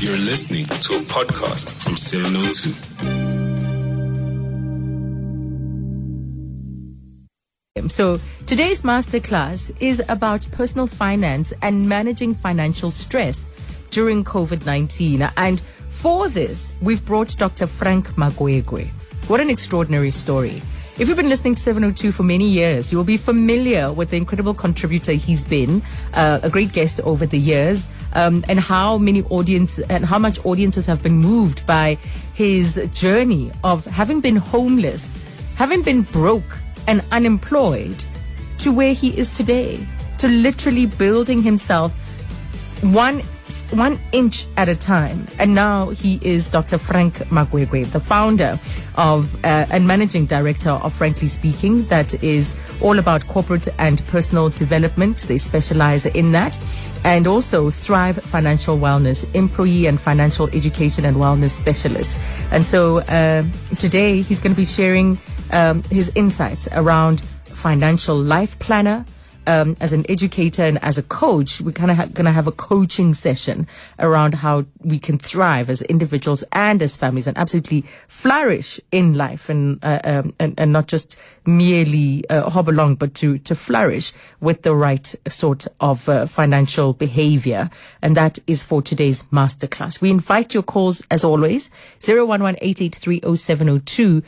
You're listening to a podcast from 702. So today's masterclass is about personal finance and managing financial stress during COVID-19. And for this, we've brought Dr. Frank Magwegwe. What an extraordinary story. If you've been listening to 702 for many years, you will be familiar with the incredible contributor he's been, uh, a great guest over the years, um, and how many audience and how much audiences have been moved by his journey of having been homeless, having been broke and unemployed, to where he is today, to literally building himself one one inch at a time. And now he is Dr. Frank Magwegwe, the founder of uh, and managing director of Frankly Speaking, that is all about corporate and personal development. They specialize in that. And also Thrive Financial Wellness, employee and financial education and wellness specialist. And so uh, today he's going to be sharing um, his insights around financial life planner, um, as an educator and as a coach, we're kind of ha- going to have a coaching session around how we can thrive as individuals and as families and absolutely flourish in life and, uh, um, and, and, not just merely uh, hob along, but to, to flourish with the right sort of uh, financial behavior. And that is for today's masterclass. We invite your calls as always, 011 31702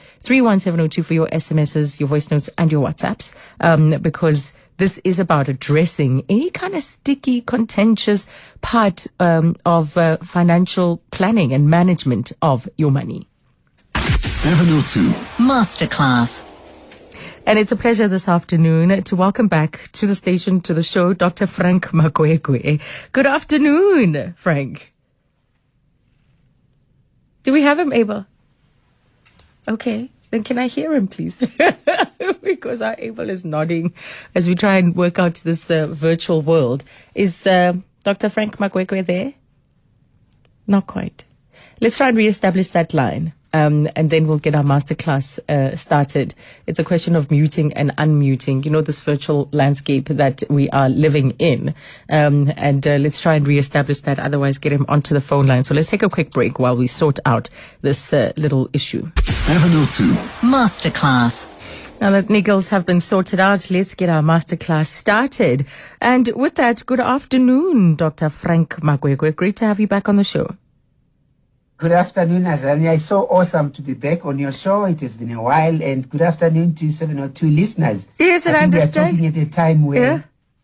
for your SMSs, your voice notes and your WhatsApps, um, because this is about addressing any kind of sticky, contentious part um, of uh, financial planning and management of your money. 702 Masterclass. And it's a pleasure this afternoon to welcome back to the station, to the show, Dr. Frank Magwegwe. Good afternoon, Frank. Do we have him, Abel? Okay. Then can I hear him, please? because our Abel is nodding as we try and work out this uh, virtual world. Is uh, Dr. Frank Magwegwe there? Not quite. Let's try and reestablish that line. Um, and then we'll get our masterclass uh, started. It's a question of muting and unmuting, you know, this virtual landscape that we are living in. Um, and uh, let's try and reestablish that. Otherwise, get him onto the phone line. So let's take a quick break while we sort out this uh, little issue. 702 Masterclass. Now that niggles have been sorted out, let's get our masterclass started. And with that, good afternoon, Dr. Frank Magwegwe. Great to have you back on the show. Good afternoon, Azania. It's so awesome to be back on your show. It has been a while. And good afternoon to 702 listeners. Yes, and I, I understand. We are talking at a time where Yeah.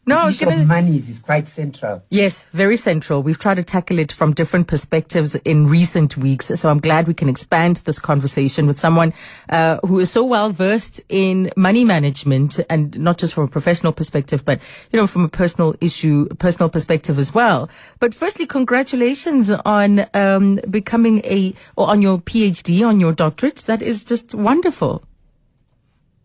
No, the issue gonna- of monies is quite central. Yes, very central. We've tried to tackle it from different perspectives in recent weeks. So I'm glad we can expand this conversation with someone uh, who is so well versed in money management and not just from a professional perspective, but, you know, from a personal issue, personal perspective as well. But firstly, congratulations on um, becoming a, or on your PhD, on your doctorate. That is just wonderful.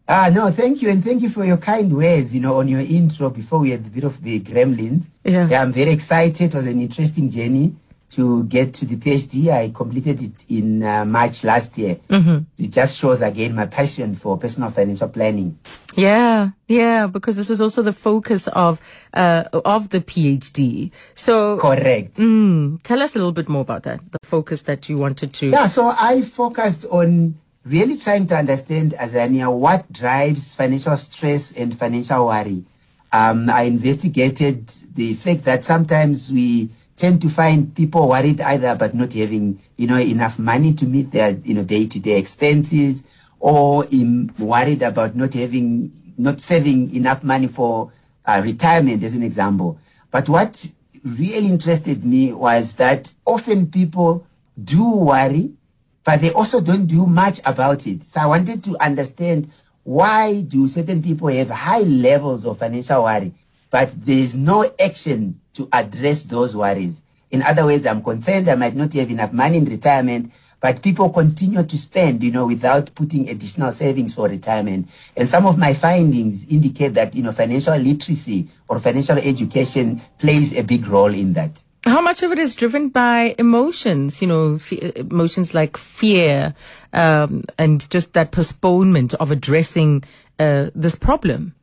Ah, no, thank you. And thank you for your kind words, you know, on your intro before we had a bit of the gremlins. Yeah. I'm very excited. It was an interesting journey to get to the PhD. I completed it in uh, March last year. Mm-hmm. It just shows again my passion for personal financial planning. Yeah, yeah, because this was also the focus of uh, of the PhD. So Correct. Mm, tell us a little bit more about that. The focus that you wanted to. Yeah, so I focused on really trying to understand, Azania, what drives financial stress and financial worry. Um, I investigated the fact that sometimes we tend to find people worried either but not having, you know, enough money to meet their, you know, day-to-day expenses or in, worried about not having, not saving enough money for uh, retirement, as an example. But what really interested me was that often people do worry, but they also don't do much about it. So I wanted to understand why do certain people have high levels of financial worry, but there is no action to address those worries. In other words, I'm concerned I might not have enough money in retirement, but people continue to spend, you know, without putting additional savings for retirement. And some of my findings indicate that, you know, financial literacy or financial education plays a big role in that. How much of it is driven by emotions? You know, fe- emotions like fear um, and just that postponement of addressing uh, this problem.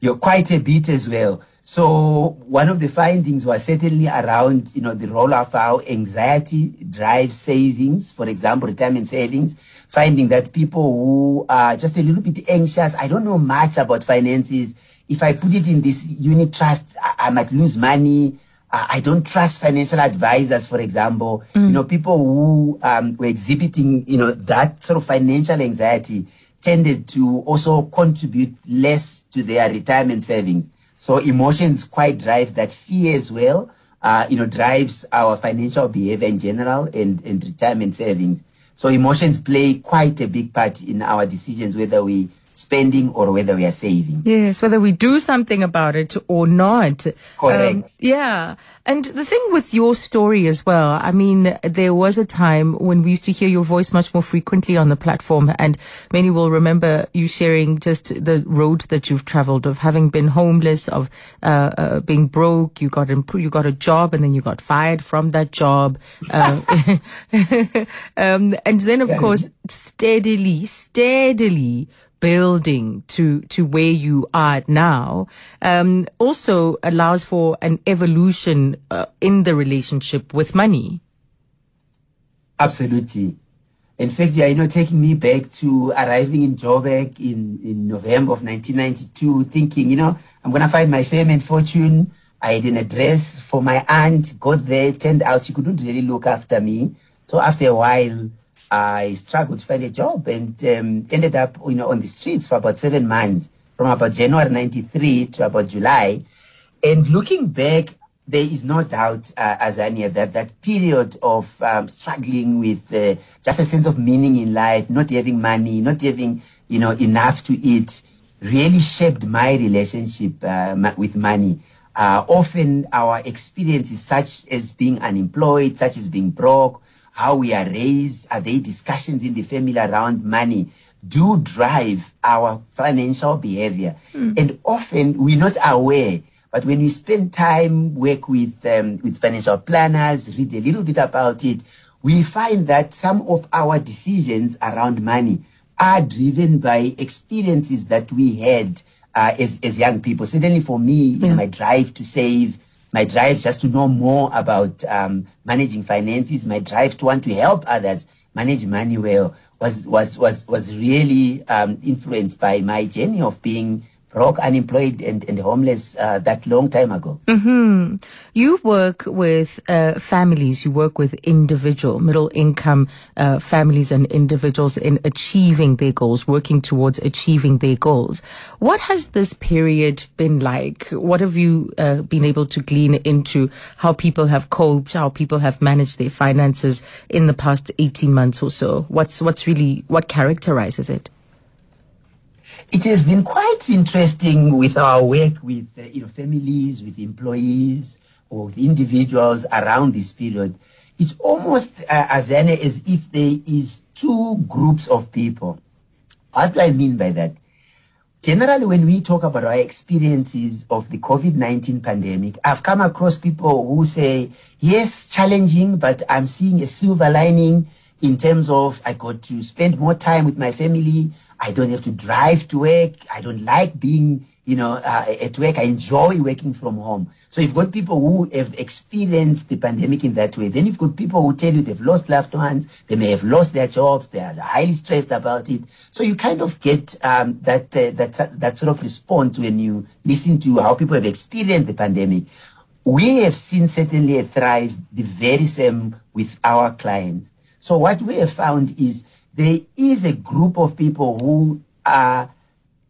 You're quite a bit as well. So one of the findings was certainly around, you know, the role of how anxiety drives savings, for example, retirement savings, finding that people who are just a little bit anxious, I don't know much about finances. If I put it in this unit trust, I, I might lose money. I don't trust financial advisors, for example. You know, people who um, were exhibiting, you know, that sort of financial anxiety tended to also contribute less to their retirement savings. So emotions quite drive that fear as well. Uh, you know, drives our financial behavior in general and, and retirement savings. So emotions play quite a big part in our decisions whether we spending or whether we are saving. Yes, whether we do something about it or not. Um, Correct. yeah. And the thing with your story as well, I mean, there was a time when we used to hear your voice much more frequently on the platform and many will remember you sharing just the road that you've traveled of having been homeless, of, uh, uh being broke, you got, imp- you got a job and then you got fired from that job. Uh, um, and then of course, steadily, steadily building to to where you are now um, also allows for an evolution uh, in the relationship with money. Absolutely. In fact, yeah, you know, taking me back to arriving in Joburg in, in November of 1992, thinking, you know, I'm going to find my fame and fortune. I had an address for my aunt, got there, turned out she couldn't really look after me. So after a while, I struggled to find a job and um, ended up, you know, on the streets for about seven months, from about January 93 to about July. And looking back, there is no doubt, uh, Azania, that that period of um, struggling with uh, just a sense of meaning in life, not having money, not having, you know, enough to eat, really shaped my relationship uh, with money. Uh, often our experiences, such as being unemployed, such as being broke, how we are raised, are there discussions in the family around money, do drive our financial behavior. And often we're not aware. But when we spend time, work with, um, with financial planners, read a little bit about it, we find that some of our decisions around money are driven by experiences that we had uh, as, as young people. Certainly for me, you know, my drive to save, my drive just to know more about um, managing finances, my drive to want to help others manage money well was was was was really um, influenced by my journey of being broke, unemployed, and, and homeless uh, that long time ago. You work with uh, families, you work with individual, middle income uh, families and individuals in achieving their goals, working towards achieving their goals. What has this period been like? What have you uh, been able to glean into how people have coped, how people have managed their finances in the past 18 months or so? What's, what's really, what characterizes it? It has been quite interesting with our work with uh, you know families, with employees, or with individuals around this period. It's almost uh, as if there is two groups of people. What do I mean by that? Generally, when we talk about our experiences of the COVID 19 pandemic, I've come across people who say, yes, challenging, but I'm seeing a silver lining in terms of I got to spend more time with my family. I don't have to drive to work. I don't like being, you know, uh, at work. I enjoy working from home. So you've got people who have experienced the pandemic in that way. Then you've got people who tell you they've lost loved ones. They may have lost their jobs. They are highly stressed about it. So you kind of get um, that, uh, that that sort of response when you listen to how people have experienced the pandemic. We have seen certainly a thrive the very same with our clients. So what we have found is there is a group of people who are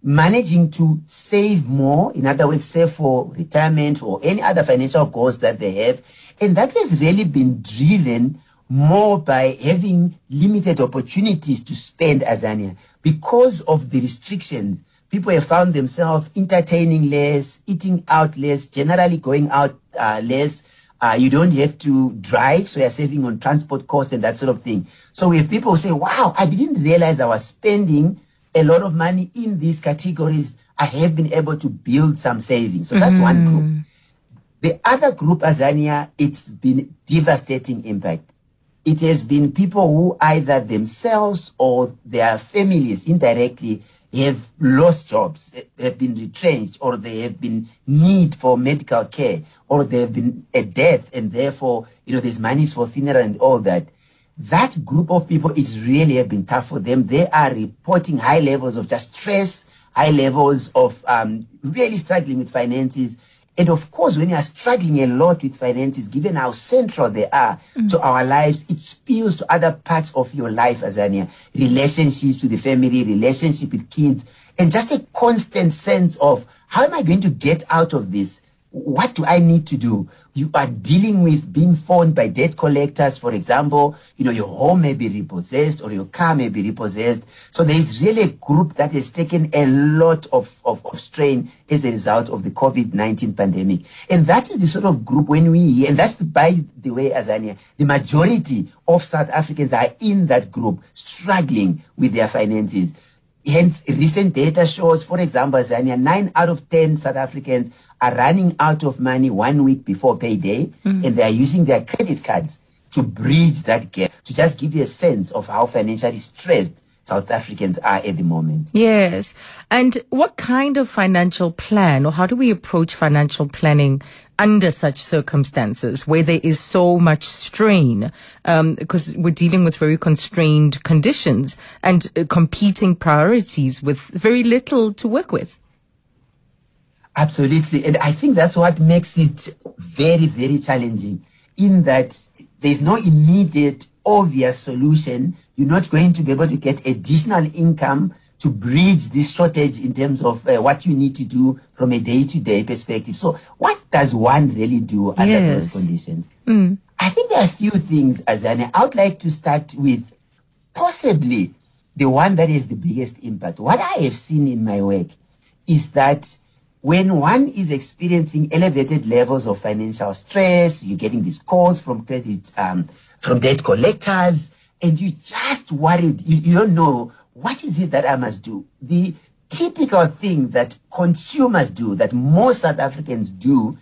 managing to save more, in other words, save for retirement or any other financial goals that they have. And that has really been driven more by having limited opportunities to spend Azania because of the restrictions. People have found themselves entertaining less, eating out less, generally going out uh, less. Uh, you don't have to drive, so you're saving on transport costs and that sort of thing. So we have people say, wow, I didn't realize I was spending a lot of money in these categories. I have been able to build some savings. So that's one group. The other group, Azania, it's been devastating impact. It has been people who either themselves or their families indirectly have lost jobs, have been retrenched, or they have been need for medical care, or they have been a death, and therefore, you know, there's monies for funeral and all that. That group of people, it's really have been tough for them. They are reporting high levels of just stress, high levels of um, really struggling with finances. And of course, when you are struggling a lot with finances, given how central they are mm. to our lives, it spills to other parts of your life, as Azania. Relationships with the family, relationship with kids, and just a constant sense of how am I going to get out of this? What do I need to do? You are dealing with being phoned by debt collectors, for example. You know, your home may be repossessed or your car may be repossessed. So there's really a group that has taken a lot of, of, of strain as a result of the COVID-19 pandemic. And that is the sort of group when we, and that's by the way, Azania, the majority of South Africans are in that group struggling with their finances. Hence, recent data shows, for example, Zania, nine out of 10 South Africans are running out of money one week before payday, mm. and they are using their credit cards to bridge that gap, to just give you a sense of how financially stressed South Africans are at the moment. Yes. And what kind of financial plan or how do we approach financial planning under such circumstances where there is so much strain? Um, because we're dealing with very constrained conditions and uh, competing priorities with very little to work with. Absolutely. And I think that's what makes it very, very challenging in that there's no immediate obvious solution you're not going to be able to get additional income to bridge this shortage in terms of uh, what you need to do from a day-to-day perspective. So what does one really do under yes. those conditions? Mm. I think there are a few things, Azania. I would like to start with possibly the one that is the biggest impact. What I have seen in my work is that when one is experiencing elevated levels of financial stress, you're getting these calls from credit, um, from debt collectors, and you just worried, you, you don't know what is it that I must do. The typical thing that consumers do, that most South Africans do,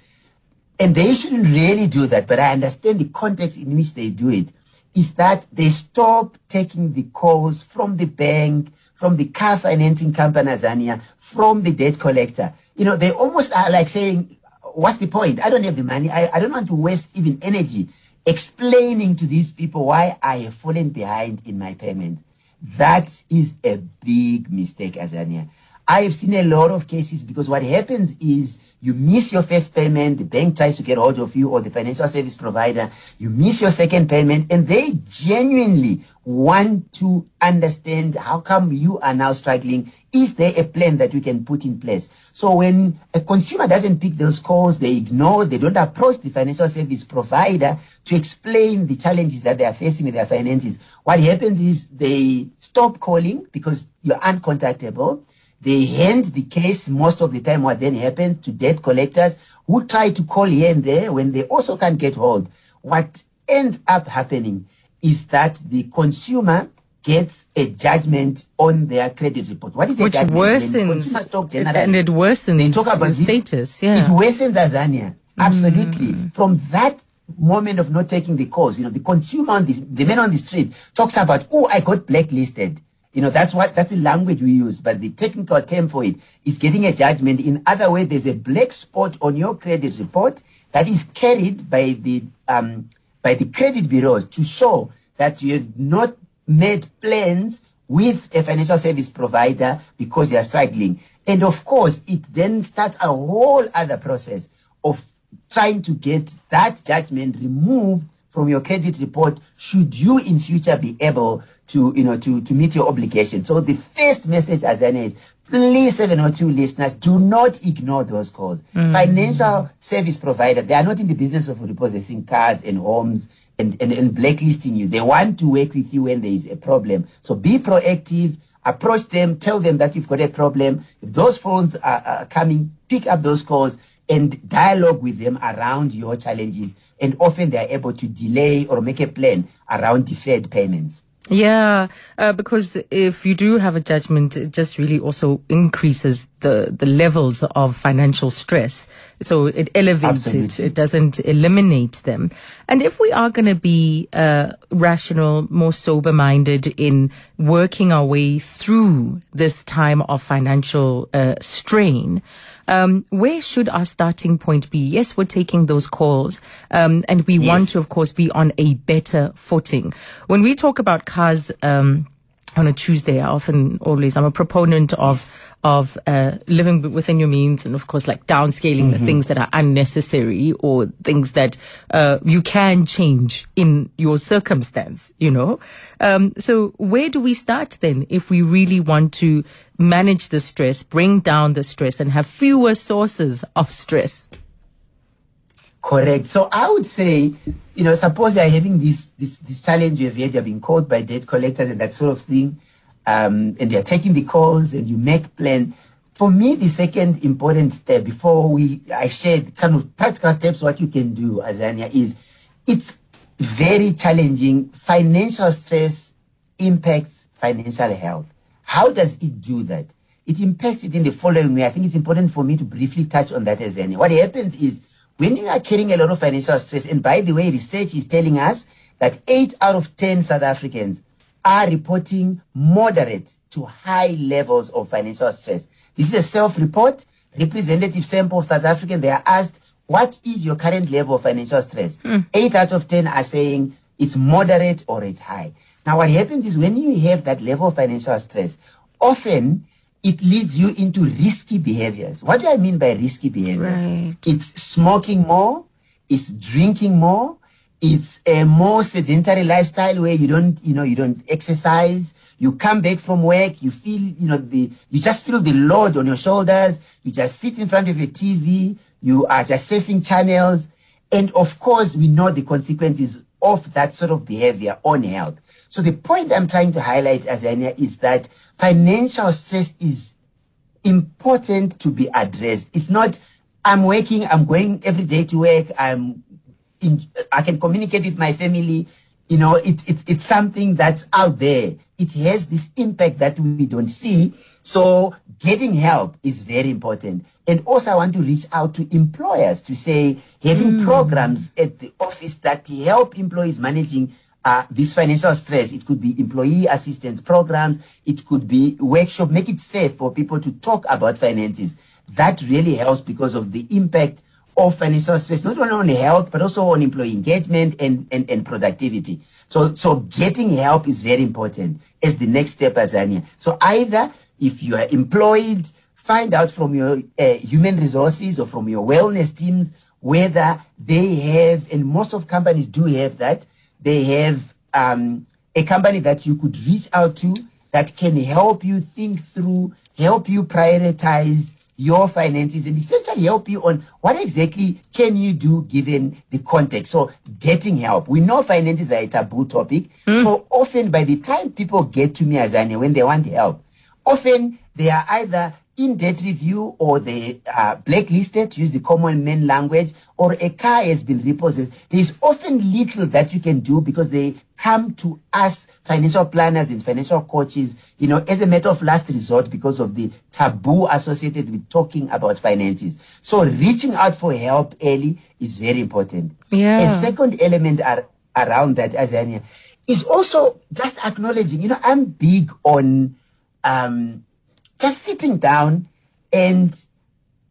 and they shouldn't really do that, but I understand the context in which they do it, is that they stop taking the calls from the bank, from the car financing company, Azania, from the debt collector. You know, they almost are like saying, what's the point? I don't have the money. I, I don't want to waste even energy explaining to these people why I have fallen behind in my payment. That is a big mistake, Azania. I have seen a lot of cases because what happens is you miss your first payment, the bank tries to get hold of you or the financial service provider, you miss your second payment, and they genuinely want to understand how come you are now struggling. Is there a plan that we can put in place? So when a consumer doesn't pick those calls, they ignore, they don't approach the financial service provider to explain the challenges that they are facing with their finances. What happens is they stop calling because you're uncontactable they hand the case most of the time. What then happens to debt collectors who try to call here and there when they also can't get hold. What ends up happening is that the consumer gets a judgment on their credit report. What is Which judgment? worsens, and it worsens they talk about status. Yeah. It worsens Azania. Absolutely. Mm. From that moment of not taking the calls, you know, the consumer on the, the man on the street talks about, oh, I got blacklisted. You know, that's what that's the language we use, but the technical term for it is getting a judgment. In other words, there's a black spot on your credit report that is carried by the um, by the credit bureaus to show that you have not made plans with a financial service provider because you are struggling. And of course, it then starts a whole other process of trying to get that judgment removed from your credit report should you in future be able to you know to to meet your obligation so the first message as is please 702 listeners do not ignore those calls mm. financial service provider they are not in the business of repossessing cars and homes and, and, and blacklisting you they want to work with you when there is a problem so be proactive approach them tell them that you've got a problem if those phones are, are coming pick up those calls and dialogue with them around your challenges. And often they are able to delay or make a plan around deferred payments. Yeah, uh, because if you do have a judgment, it just really also increases the, the levels of financial stress. So it elevates Absolutely. it. It doesn't eliminate them. And if we are going to be uh, rational, more sober minded in working our way through this time of financial uh, strain, um, where should our starting point be? Yes, we're taking those calls, um, and we want to, of course, be on a better footing. When we talk about cars, um, on a Tuesday, I often always I'm a proponent of of uh, living within your means, and of course, like downscaling the things that are unnecessary or things that uh, you can change in your circumstance. You know, um, so where do we start then if we really want to manage the stress, bring down the stress, and have fewer sources of stress? Correct. So I would say, you know, suppose they are having this this this challenge you've had, you're being called by debt collectors and that sort of thing, um, and they're taking the calls and you make plan. For me, the second important step before we I shared kind of practical steps what you can do, Azania, is it's very challenging. Financial stress impacts financial health. How does it do that? It impacts it in the following way. I think it's important for me to briefly touch on that Azania. What happens is when you are carrying a lot of financial stress, and by the way, research is telling us that eight out of 10 South Africans are reporting moderate to high levels of financial stress. This is a self-report, representative sample of South African. They are asked, what is your current level of financial stress? Hmm. Eight out of 10 are saying it's moderate or it's high. Now, what happens is when you have that level of financial stress, often it leads you into risky behaviors. What do I mean by risky behaviors? Right. It's smoking more, it's drinking more, it's a more sedentary lifestyle where you don't, you know, you don't exercise. You come back from work, you feel, you know, the, you just feel the load on your shoulders. You just sit in front of your TV. You are just surfing channels. And of course, we know the consequences of that sort of behavior on health. So the point I'm trying to highlight, Azania, is that financial stress is important to be addressed. It's not, I'm working, I'm going every day to work, I'm in, I can communicate with my family. You know, it, it, it's something that's out there. It has this impact that we don't see. So getting help is very important. And also I want to reach out to employers to say having hmm. programs at the office that help employees managing uh, this financial stress. It could be employee assistance programs. It could be workshop. Make it safe for people to talk about finances. That really helps because of the impact of financial stress, not only on health, but also on employee engagement and, and, and productivity. So, so getting help is very important as the next step, Azania. So either if you are employed, find out from your uh, human resources or from your wellness teams whether they have, and most of companies do have that, they have um, a company that you could reach out to that can help you think through, help you prioritize your finances and essentially help you on what exactly can you do given the context. So getting help. We know finances are a taboo topic. So often by the time people get to me Azania, when they want help, often they are either in debt review or they are blacklisted, use the common man language, or a car has been repossessed. There is often little that you can do because they come to us, financial planners and financial coaches, you know, as a matter of last resort because of the taboo associated with talking about finances. So reaching out for help early is very important. Yeah. And second element are, around that, Azania, is also just acknowledging, you know, I'm big on um, just sitting down and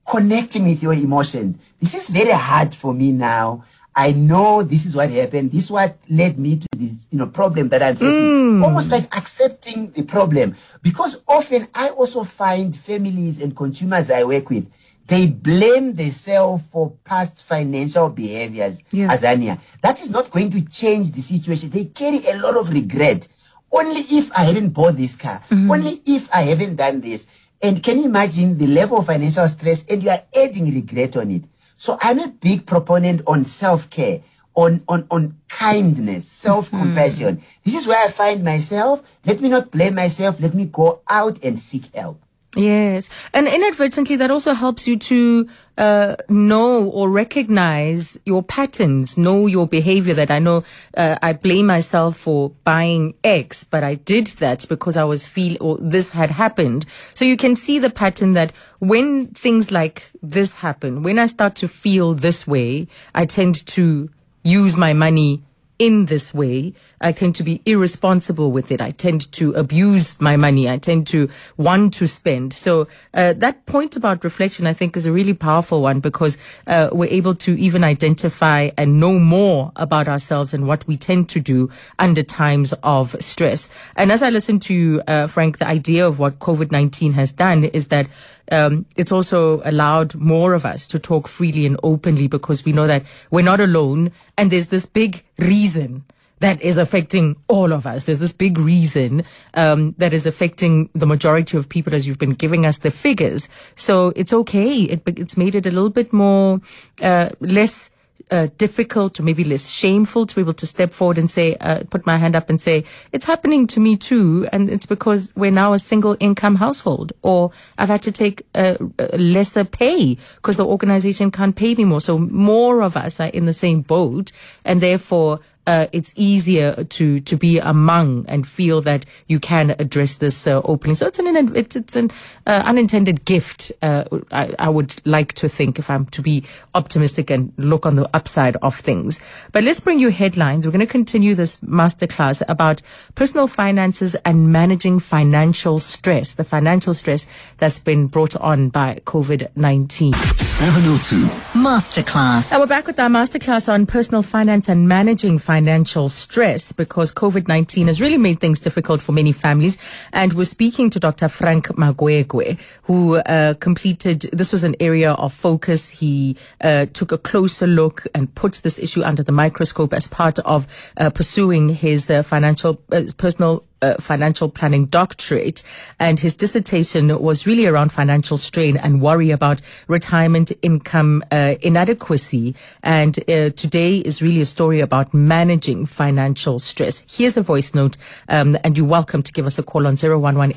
connecting with your emotions. This is very hard for me now. I know this is what happened. This is what led me to this, you know, problem that I'm facing. Mm. Almost like accepting the problem. Because often I also find families and consumers I work with, they blame themselves for past financial behaviors, Yeah. Azania. That is not going to change the situation. They carry a lot of regret. Only if I hadn't bought this car. Mm-hmm. Only if I haven't done this. And can you imagine the level of financial stress and you are adding regret on it? So I'm a big proponent on self-care, on, on, on kindness, self-compassion. Mm-hmm. This is where I find myself. Let me not blame myself. Let me go out and seek help. Yes. And inadvertently, that also helps you to uh, know or recognize your patterns, know your behavior that I know uh, I blame myself for buying X, but I did that because I was feel or this had happened. So you can see the pattern that when things like this happen, when I start to feel this way, I tend to use my money in this way. I tend to be irresponsible with it. I tend to abuse my money. I tend to want to spend. So uh, that point about reflection, I think, is a really powerful one because uh, we're able to even identify and know more about ourselves and what we tend to do under times of stress. And as I listen to you, uh, Frank, the idea of what COVID 19 has done is that um, it's also allowed more of us to talk freely and openly because we know that we're not alone and there's this big reason that is affecting all of us. There's this big reason um, that is affecting the majority of people as you've been giving us the figures. So it's okay. It, it's made it a little bit more, uh, less uh, difficult or maybe less shameful to be able to step forward and say, uh, put my hand up and say, it's happening to me too. And it's because we're now a single income household or I've had to take a, a lesser pay because the organization can't pay me more. So more of us are in the same boat and therefore uh, it's easier to to be among and feel that you can address this uh, openly. So it's an it's, it's an uh, unintended gift. Uh, I, I, would like to think if I'm to be optimistic and look on the upside of things. But let's bring you headlines. We're going to continue this masterclass about personal finances and managing financial stress, the financial stress that's been brought on by COVID nineteen. Seven oh two masterclass. And we're back with our masterclass on personal finance and managing financial stress because COVID 19 has really made things difficult for many families. And we're speaking to Dr. Frank Magwegwe, who uh, completed, this was an area of focus. He uh, took a closer look and put this issue under the microscope as part of uh, pursuing his uh, financial, uh, personal uh, financial planning doctorate, and his dissertation was really around financial strain and worry about retirement income uh, inadequacy. And uh, today is really a story about managing financial stress. Here's a voice note, um, and you're welcome to give us a call on 011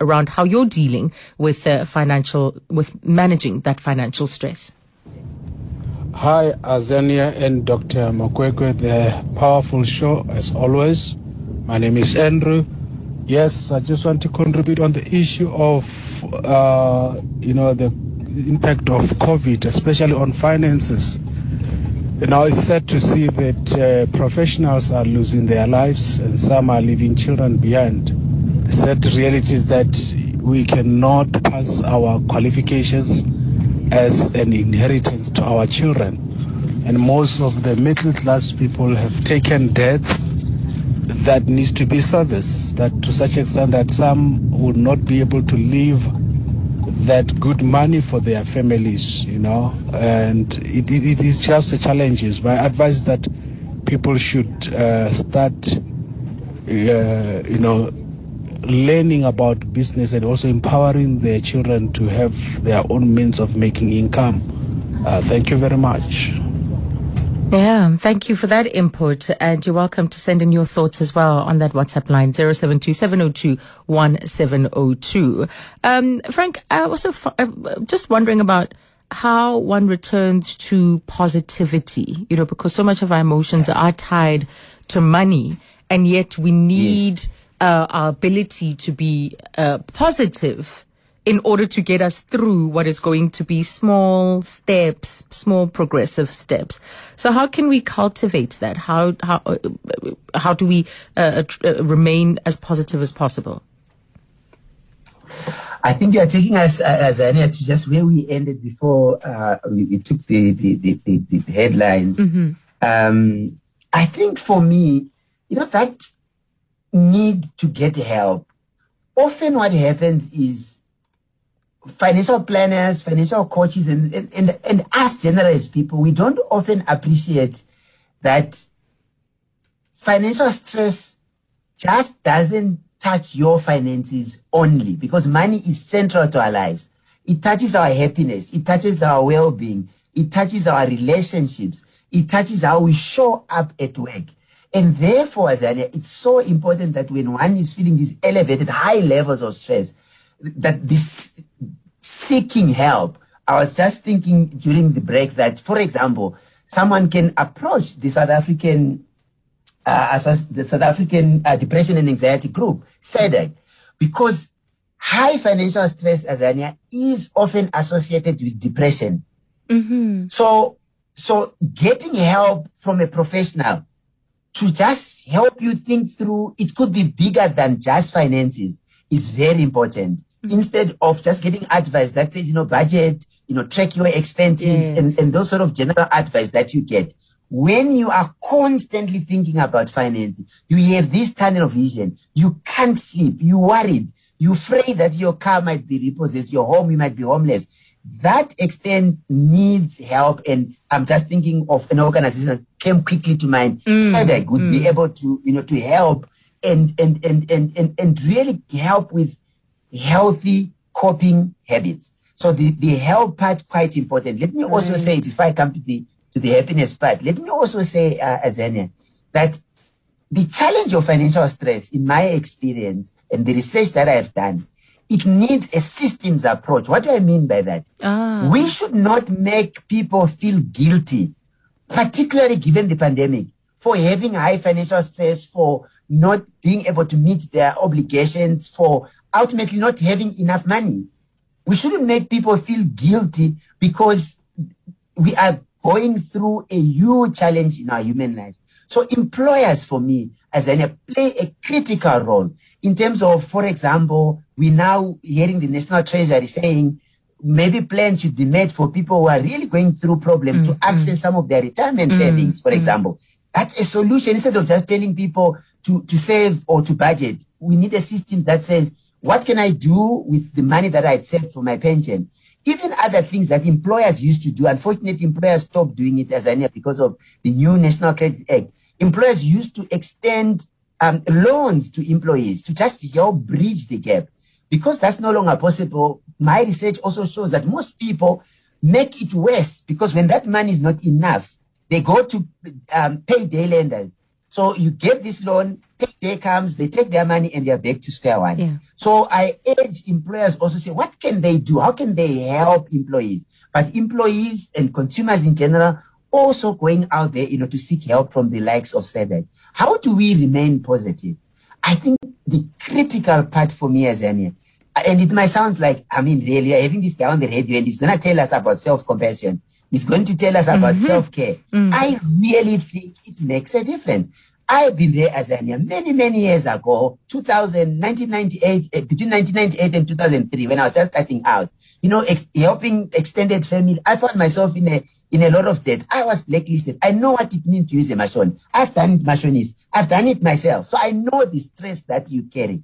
around how you're dealing with uh, financial, with managing that financial stress. Hi, Azania and Dr. Magwegwe, the powerful show as always. My name is Andrew. Yes, I just want to contribute on the issue of, uh, you know, the impact of COVID, especially on finances. You know, it's sad to see that uh, professionals are losing their lives and some are leaving children behind. The sad reality is that we cannot pass our qualifications as an inheritance to our children. And most of the middle class people have taken debts that needs to be serviced, that to such extent that some would not be able to leave that good money for their families, you know, and it, it, it is just a challenge. My advice that people should uh, start, uh, you know, learning about business and also empowering their children to have their own means of making income. Uh, thank you very much. Yeah, thank you for that input. And you're welcome to send in your thoughts as well on that WhatsApp line, 072 Um, Frank, I also f- just wondering about how one returns to positivity, you know, because so much of our emotions are tied to money. And yet we need yes uh, our ability to be uh, positive in order to get us through what is going to be small steps, small progressive steps. So how can we cultivate that? How how uh, how do we uh, uh, remain as positive as possible? I think you are taking us, uh, Azania, to just where we ended before uh, we, we, took the the, the, the, the headlines. Mm-hmm. Um, I think for me, you know, that need to get help. Often what happens is financial planners, financial coaches, and, and, and us general as people, we don't often appreciate that financial stress just doesn't touch your finances only because money is central to our lives. It touches our happiness. It touches our well-being. It touches our relationships. It touches how we show up at work. And therefore, Azania, it's so important that when one is feeling these elevated high levels of stress, that this seeking help. I was just thinking during the break that, for example, someone can approach the South African uh, the South African uh, Depression and Anxiety Group, SADAG, because high financial stress, Azania, is often associated with depression. Mm-hmm. So, so getting help from a professional to just help you think through, it could be bigger than just finances, is very important. Mm-hmm. Instead of just getting advice that says, you know, budget, you know, track your expenses Yes. and, and those sort of general advice that you get. When you are constantly thinking about finances, you have this tunnel of vision. You can't sleep. You worried. You afraid that your car might be repossessed. Your home, you might be homeless. That extent needs help. And I'm just thinking of an organization that came quickly to mind. SADAG would be able to, you know, to help and, and, and, and, and, and really help with healthy coping habits. So the, the help part quite important. Let me also Right. say before I come to the to the happiness part, let me also say, uh, Azania, that the challenge of financial stress, in my experience and the research that I've done, it needs a systems approach. What do I mean by that? Ah. We should not make people feel guilty, particularly given the pandemic, for having high financial stress, for not being able to meet their obligations, for ultimately not having enough money. We shouldn't make people feel guilty because we are going through a huge challenge in our human lives. So employers, for me, as an play a critical role in terms of, for example, we now hearing the National Treasury saying maybe plans should be made for people who are really going through problems to mm-hmm. access some of their retirement mm-hmm. savings, for mm-hmm. example. That's a solution instead of just telling people to, to save or to budget. We need a system that says, what can I do with the money that I had saved for my pension? Even other things that employers used to do. Unfortunately, employers stopped doing it as I know because of the new National Credit Act. Employers used to extend um, loans to employees to just help bridge the gap. Because that's no longer possible, my research also shows that most people make it worse because when that money is not enough, they go to um, payday lenders. So you get this loan, payday comes, they take their money and they're back to square one. Yeah. So I urge employers also say, what can they do? How can they help employees? But employees and consumers in general also going out there, you know, to seek help from the likes of SADAG. How do we remain positive? I think the critical part for me Azania, and it might sound like, I mean, really, having this guy on the radio and he's going to tell us about self-compassion. He's going to tell us about self-care. I really think it makes a difference. I've been there Azania many, many years ago, 2000, 1998, eh, between 1998 and 2003, when I was just starting out, you know, ex- helping extended family. I found myself in a, in a lot of debt. I was blacklisted. I know what it means to use a mashonisa. I've done it mashonisa. I've done it myself. So I know the stress that you carry.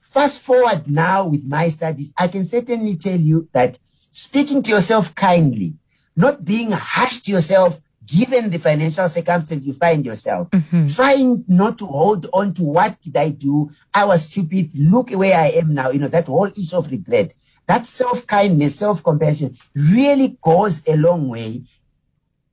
Fast forward now with my studies, I can certainly tell you that speaking to yourself kindly, not being harsh to yourself, given the financial circumstance you find yourself, mm-hmm. trying not to hold on to what did I do? I was stupid. Look where I am now. You know, that whole issue of regret, that self kindness, self compassion really goes a long way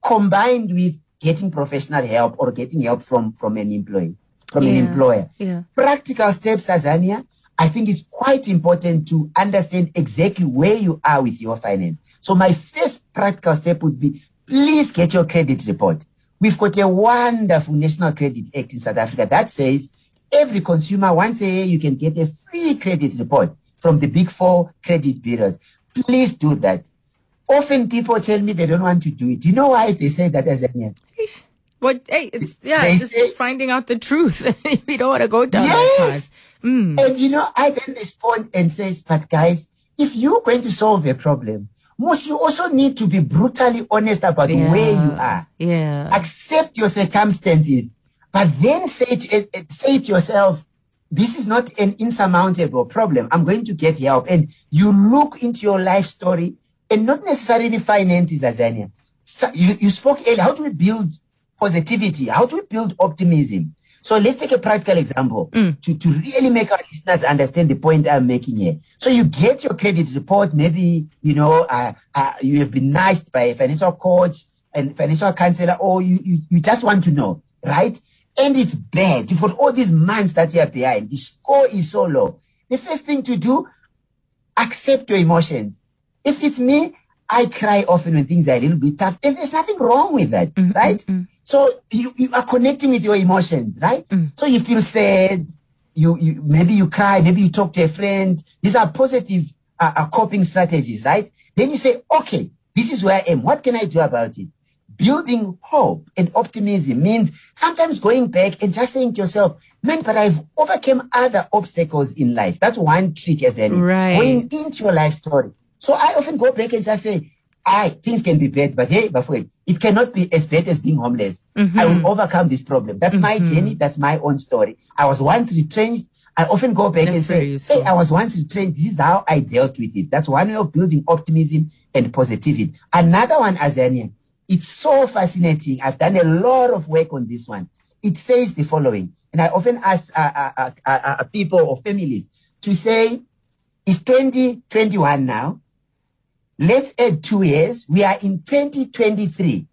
combined with getting professional help or getting help from, from an employee, from an employer. yeah. Practical steps, Azania, I think it's quite important to understand exactly where you are with your finance. So my first practical step would be please get your credit report. We've got a wonderful National Credit Act in South Africa that says every consumer once a year you can get a free credit report from the big four credit bureaus. Please do that. Often people tell me they don't want to do it. You know why they say that as a Eesh. What? Hey, it's yeah, They just say- finding out the truth. we don't want to go down that path. Yes. And you know, I then respond and says, but guys, if you're going to solve a problem, must you also need to be brutally honest about Yeah. where you are. Yeah. Accept your circumstances, but then say to, eh, say to yourself, this is not an insurmountable problem. I'm going to get help. And you look into your life story and not necessarily finances, Azania. So you, you spoke earlier. How do we build positivity? How do we build optimism? So let's take a practical example to, to really make our listeners understand the point I'm making here. So you get your credit report, maybe, you know, uh, uh, you have been knifed by a financial coach and financial counselor, or you, you, you just want to know, right? and it's bad. You've got all these months that you're behind. The score is so low. The first thing to do, accept your emotions. If it's me, I cry often when things are a little bit tough, and there's nothing wrong with that, Mm, right? mm, So you, you are connecting with your emotions, right? Mm. So you feel sad, you, you maybe you cry, maybe you talk to a friend. These are positive uh, uh, coping strategies, right? Then you say, okay, this is where I am. What can I do about it? Building hope and optimism means sometimes going back and just saying to yourself, man, but I've overcome other obstacles in life. That's one trick Azania. Right. Going into your life story. So I often go back and just say, I things can be bad, but hey, but wait, it cannot be as bad as being homeless. I will overcome this problem. That's my journey. That's my own story. I was once retrenched. I often go back That's and say, hey, I was once retrenched. This is how I dealt with it. That's one way of building optimism and positivity. Another one, Azania, it's so fascinating. I've done a lot of work on this one. It says the following, and I often ask uh, uh, uh, uh, uh, people or families to say, it's 2021 now. Let's add two years. We are in 2023.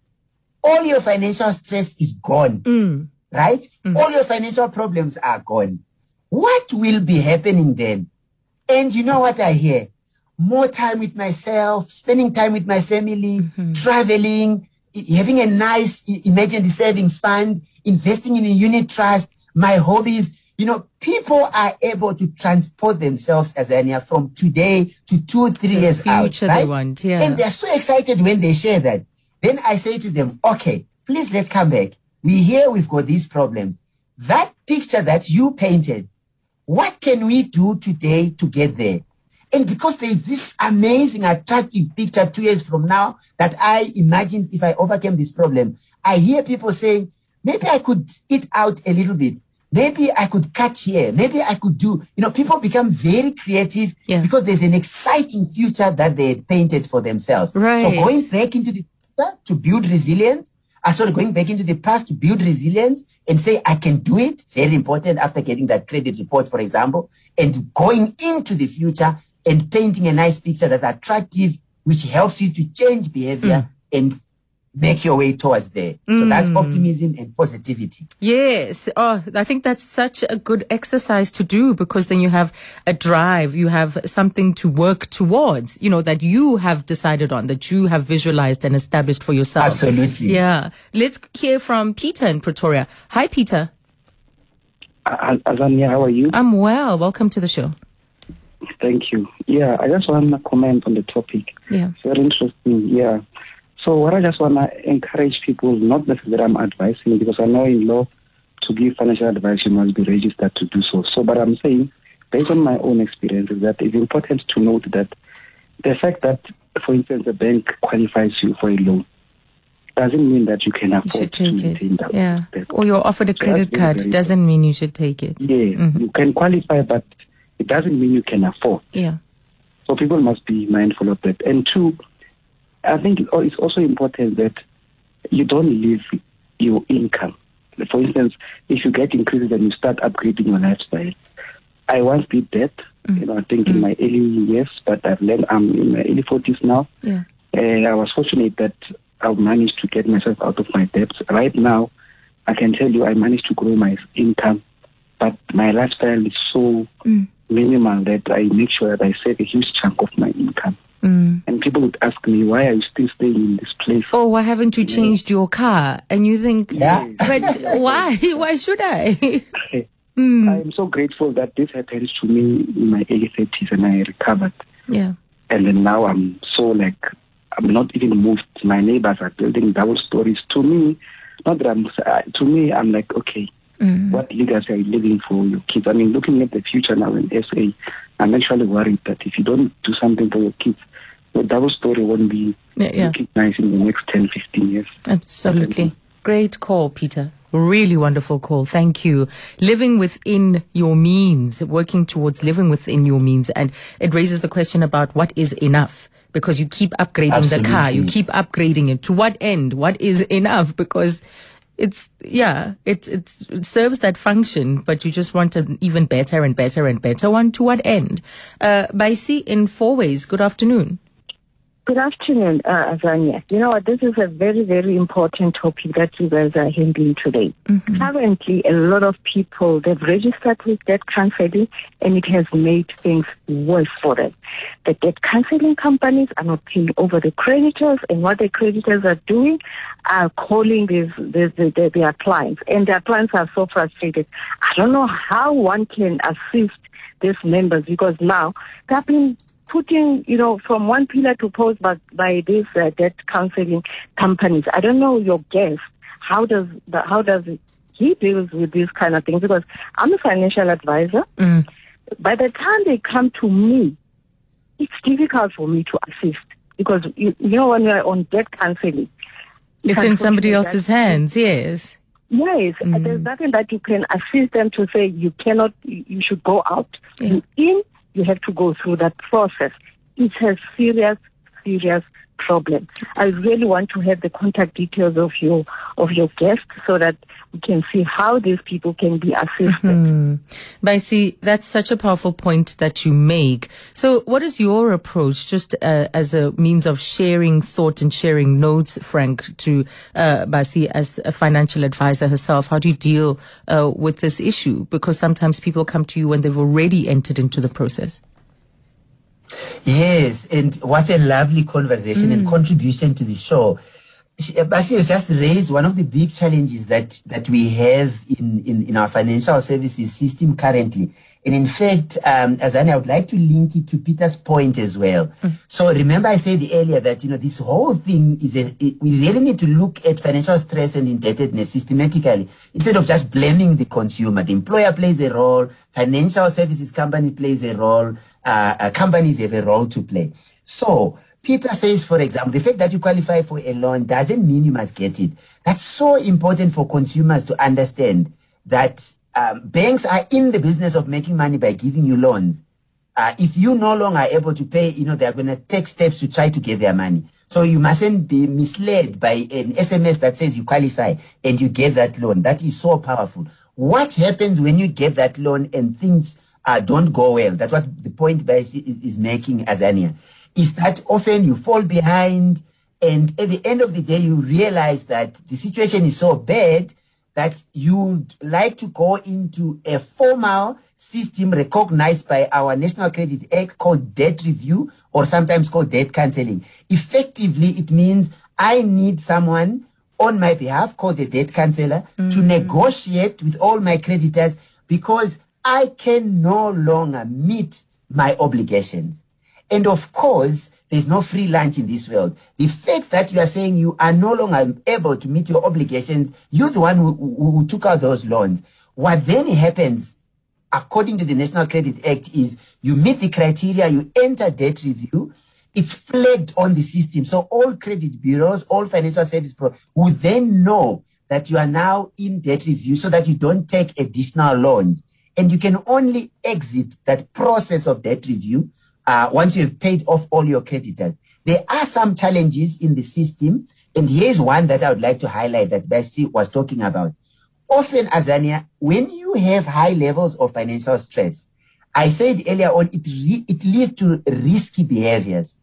All your financial stress is gone, Mm. right? All your financial problems are gone. What will be happening then? And you know what I hear? More time with myself, spending time with my family, traveling, having a nice i- emergency savings fund, investing in a unit trust, my hobbies. You know, people are able to transport themselves Azania from today to two, three the years out. future they right? want, yeah. And they're so excited when they share that. Then I say to them, okay, please let's come back. We hear we've got these problems. That picture that you painted, what can we do today to get there? And because there's this amazing, attractive picture two years from now that I imagined if I overcame this problem, I hear people saying, maybe I could eat out a little bit. Maybe I could cut here. Maybe I could do, you know, people become very creative Yeah. because there's an exciting future that they had painted for themselves. Right. So going back into the future to build resilience, I started going back into the past to build resilience and say, I can do it. Very important after getting that credit report, for example, and going into the future and painting a nice picture that's attractive, which helps you to change behavior mm. and make your way towards there. So mm. that's optimism and positivity. Yes. Oh, I think that's such a good exercise to do because then you have a drive, you have something to work towards, you know, that you have decided on, that you have visualized and established for yourself. Absolutely. Yeah. Let's hear from Peter in Pretoria. Hi, Peter. Azania, how are you? I'm well. Welcome to the show. Thank you. Yeah, I just want to comment on the topic. Yeah. It's very interesting. Yeah. So what I just want to encourage people, not necessarily I'm advising, because I know in law, to give financial advice, you must be registered to do so. So, but I'm saying, based on my own experiences, that it's important to note that the fact that, for instance, the bank qualifies you for a loan doesn't mean that you can afford should to take maintain it. that. Yeah. Or you're offered a So credit card doesn't mean you should take it. Yeah, Mhm. you can qualify, but it doesn't mean you can afford. Yeah. So people must be mindful of that. And two, I think it's also important that you don't live your income. For instance, if you get increases and you start upgrading your lifestyle. I once did that, you know, I think in my early years, but I've learned I'm in my early 40s now. Yeah. And I was fortunate that I managed to get myself out of my debts. Right now, I can tell you I managed to grow my income, but my lifestyle is so Mm. minimal that I make sure that I save a huge chunk of my income. Mm. And people would ask me, why are you still staying in this place? Oh, why haven't you changed your car? And you think, Yeah. but why? Why should I? Hmm. I'm so grateful that this happened to me in my early 30s and I recovered. yeah. And then now I'm so like, I'm not even moved. My neighbors are building double stories. To me, not that I'm, uh, to me, I'm like, okay, Mm. what legacy are you leaving for your kids? I mean, looking at the future now in SA, I'm actually worried that if you don't do something for your kids, your double story won't be Yeah, yeah. recognized in the next 10, 15 years. Absolutely. Great call, Peter. Really wonderful call. Thank you. Living within your means, working towards living within your means. And it raises the question about what is enough. Because you keep upgrading the car, you keep upgrading it. To what end? What is enough? Because it's, yeah, it, it's, it serves that function, but you just want an even better and better and better one. To what end? Uh, Baisi in Fourways. Good afternoon. Good afternoon, uh, Azania. You know what? This is a very, very important topic that you guys are handling today. Mm-hmm. Currently, a lot of people they've registered with debt counseling, and it has made things worse for them. The debt counseling companies are not paying over the creditors, and what the creditors are doing are calling these, these, these their clients, and their clients are so frustrated. I don't know how one can assist these members because now they've been putting, you know, from one pillar to post by, by these uh, debt counseling companies. I don't know your guess. How does the, how does he deals with these kind of things? Because I'm a financial advisor. Mm. By the time they come to me, it's difficult for me to assist because you, you know when you're on debt counseling, It's in somebody else's hands, yes. Yes, Mm. there's nothing that you can assist them to say you cannot, you should go out. Yeah. You in, you have to go through that process. It's a serious, serious problem. I really want to have the contact details of your of your guest so that we can see how these people can be assisted. Hmm. But I see that's such a powerful point that you make. So, what is your approach, just uh, as a means of sharing thought and sharing notes, Frank, to uh, Basi as a financial advisor herself? How do you deal uh, with this issue? Because sometimes people come to you when they've already entered into the process. Yes, and what a lovely conversation and contribution to the show. She- uh, Basi has just raised one of the big challenges that, that we have in, in, in our financial services system currently. And in fact, um, Azani, I would like to link it to Peter's point as well. So remember I said earlier that, you know, this whole thing is a, it, we really need to look at financial stress and indebtedness systematically instead of just blaming the consumer. The employer plays a role, financial services company plays a role, uh, uh, companies have a role to play. So Peter says, for example, the fact that you qualify for a loan doesn't mean you must get it. That's so important for consumers to understand that um, banks are in the business of making money by giving you loans. Uh, if you no longer are able to pay, you know, they're going to take steps to try to get their money. So you mustn't be misled by an SMS that says you qualify and you get that loan. That is so powerful. What happens when you get that loan and things uh, don't go well? That's what the point is, is making, Azania, is that often you fall behind and at the end of the day, you realize that the situation is so bad that you'd like to go into a formal system recognized by our National Credit Act called debt review or sometimes called debt counseling. Effectively, it means I need someone on my behalf called a debt counselor to mm. negotiate with all my creditors because I can no longer meet my obligations. And of course, there's no free lunch in this world. The fact that you are saying you are no longer able to meet your obligations, you're the one who, who, took out those loans. What then happens, according to the National Credit Act, is you meet the criteria, you enter debt review, it's flagged on the system. So all credit bureaus, all financial service pro will then know that you are now in debt review so that you don't take additional loans. And you can only exit that process of debt review uh, once you've paid off all your creditors. There are some challenges in the system, and here's one that I would like to highlight that Bessie was talking about. Often, Azania, when you have high levels of financial stress, I said earlier on, it, re- it leads to risky behaviors.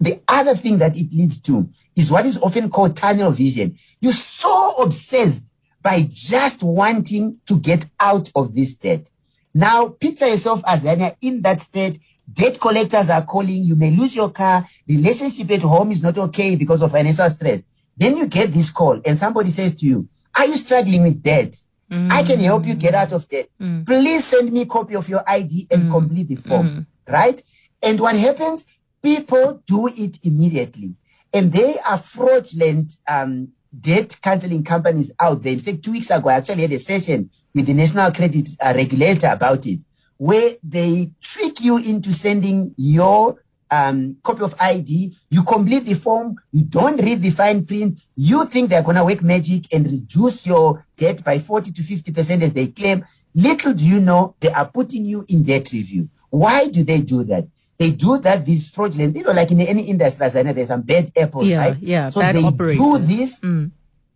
The other thing that it leads to is what is often called tunnel vision. You're so obsessed by just wanting to get out of this debt. Now, picture yourself Azania in that state. Debt collectors are calling. You may lose your car. Relationship at home is not okay because of financial stress. Then you get this call and somebody says to you, are you struggling with debt? I can help you get out of debt. Please send me a copy of your ID and complete the form. Right? And what happens? People do it immediately. And they are fraudulent um, debt counseling companies out there. In fact, two weeks ago, I actually had a session with the National Credit uh, Regulator about it, where they trick you into sending your um, copy of ID. You complete the form. You don't read the fine print. You think they're going to work magic and reduce your debt by 40 to 50% as they claim. Little do you know, they are putting you in debt review. Why do they do that? They do that, these fraudulent, you know, like in any industry, as I know, there's some bad apples, Yeah, right? yeah, So bad they do this Mm.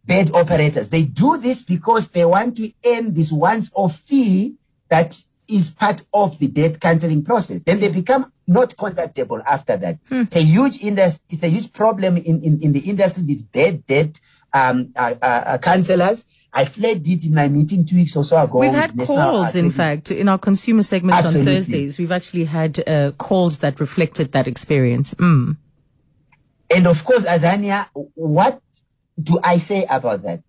bad operators. They do this because they want to earn this once off fee that is part of the debt counseling process. Then they become not contactable after that. It's a huge industry. It's a huge problem in, in, in the industry. These bad debt um, uh, uh, uh, counselors. I flagged it in my meeting two weeks or so ago. We've had calls, in fact, in our consumer segment Absolutely. on Thursdays. We've actually had uh, calls that reflected that experience. Mm. And of course, Azania, what do I say about that?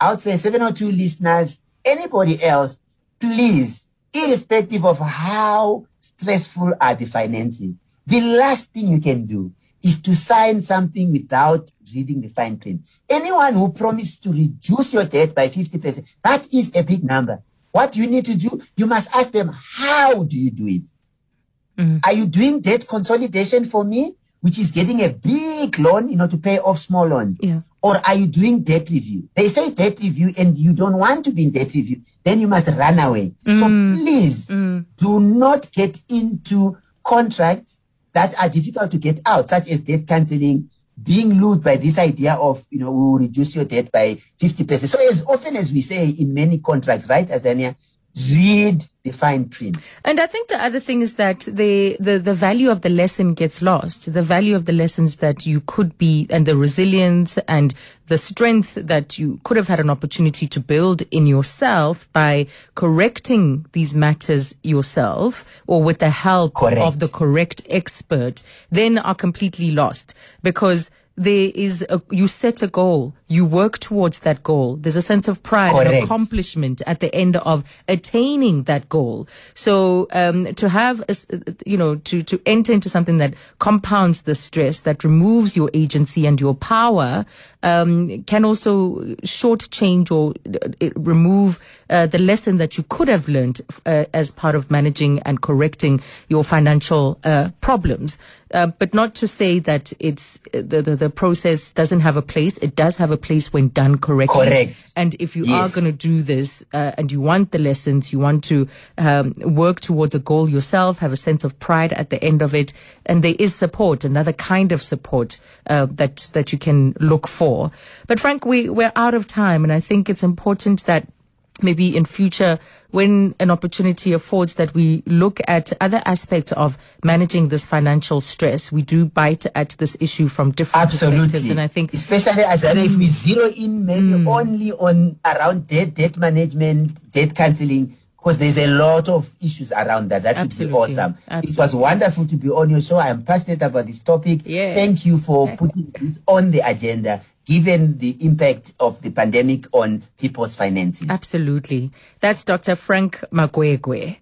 I would say 702 listeners, anybody else, please, irrespective of how stressful are the finances, the last thing you can do is to sign something without reading the fine print. Anyone who promises to reduce your debt by 50%, that is a big number. What you need to do, you must ask them, how do you do it? Mm-hmm. Are you doing debt consolidation for me, which is getting a big loan, you know, to pay off small loans? Yeah. Or are you doing debt review? They say debt review and you don't want to be in debt review, then you must run away. So mm. please mm. do not get into contracts that are difficult to get out, such as debt counseling, being lured by this idea of, you know, we will reduce your debt by 50%. So as often as we say in many contracts, right, Azania, read the fine print. And I think the other thing is that the, the, the value of the lesson gets lost. The value of the lessons that you could be and the resilience and the strength that you could have had an opportunity to build in yourself by correcting these matters yourself or with the help Correct. of the correct expert then are completely lost because there is a, you set a goal, you work towards that goal. There's a sense of pride and accomplishment at the end of attaining that goal. So um, to have, a you know, to to enter into something that compounds the stress, that removes your agency and your power, um, can also shortchange or uh, remove uh, the lesson that you could have learned uh, as part of managing and correcting your financial uh, problems. Uh, but not to say that it's the, the the process doesn't have a place. It does have a place when done correctly. Correct. And if you Yes. are going to do this uh, and you want the lessons, you want to um, work towards a goal yourself, have a sense of pride at the end of it, and there is support, another kind of support uh, that that you can look for. But Frank, we we're out of time, and I think it's important that maybe in future when an opportunity affords that we look at other aspects of managing this financial stress we do bite at this issue from different perspectives and i think especially as I if we zero in maybe mm. only on around debt, debt management, debt counseling, because there's a lot of issues around that. That Absolutely. would be awesome. It was wonderful to be on your show. I am passionate about this topic. Yes. Thank you for putting this on the agenda, given the impact of the pandemic on people's finances. absolutely. That's dr. Frank Magwegwe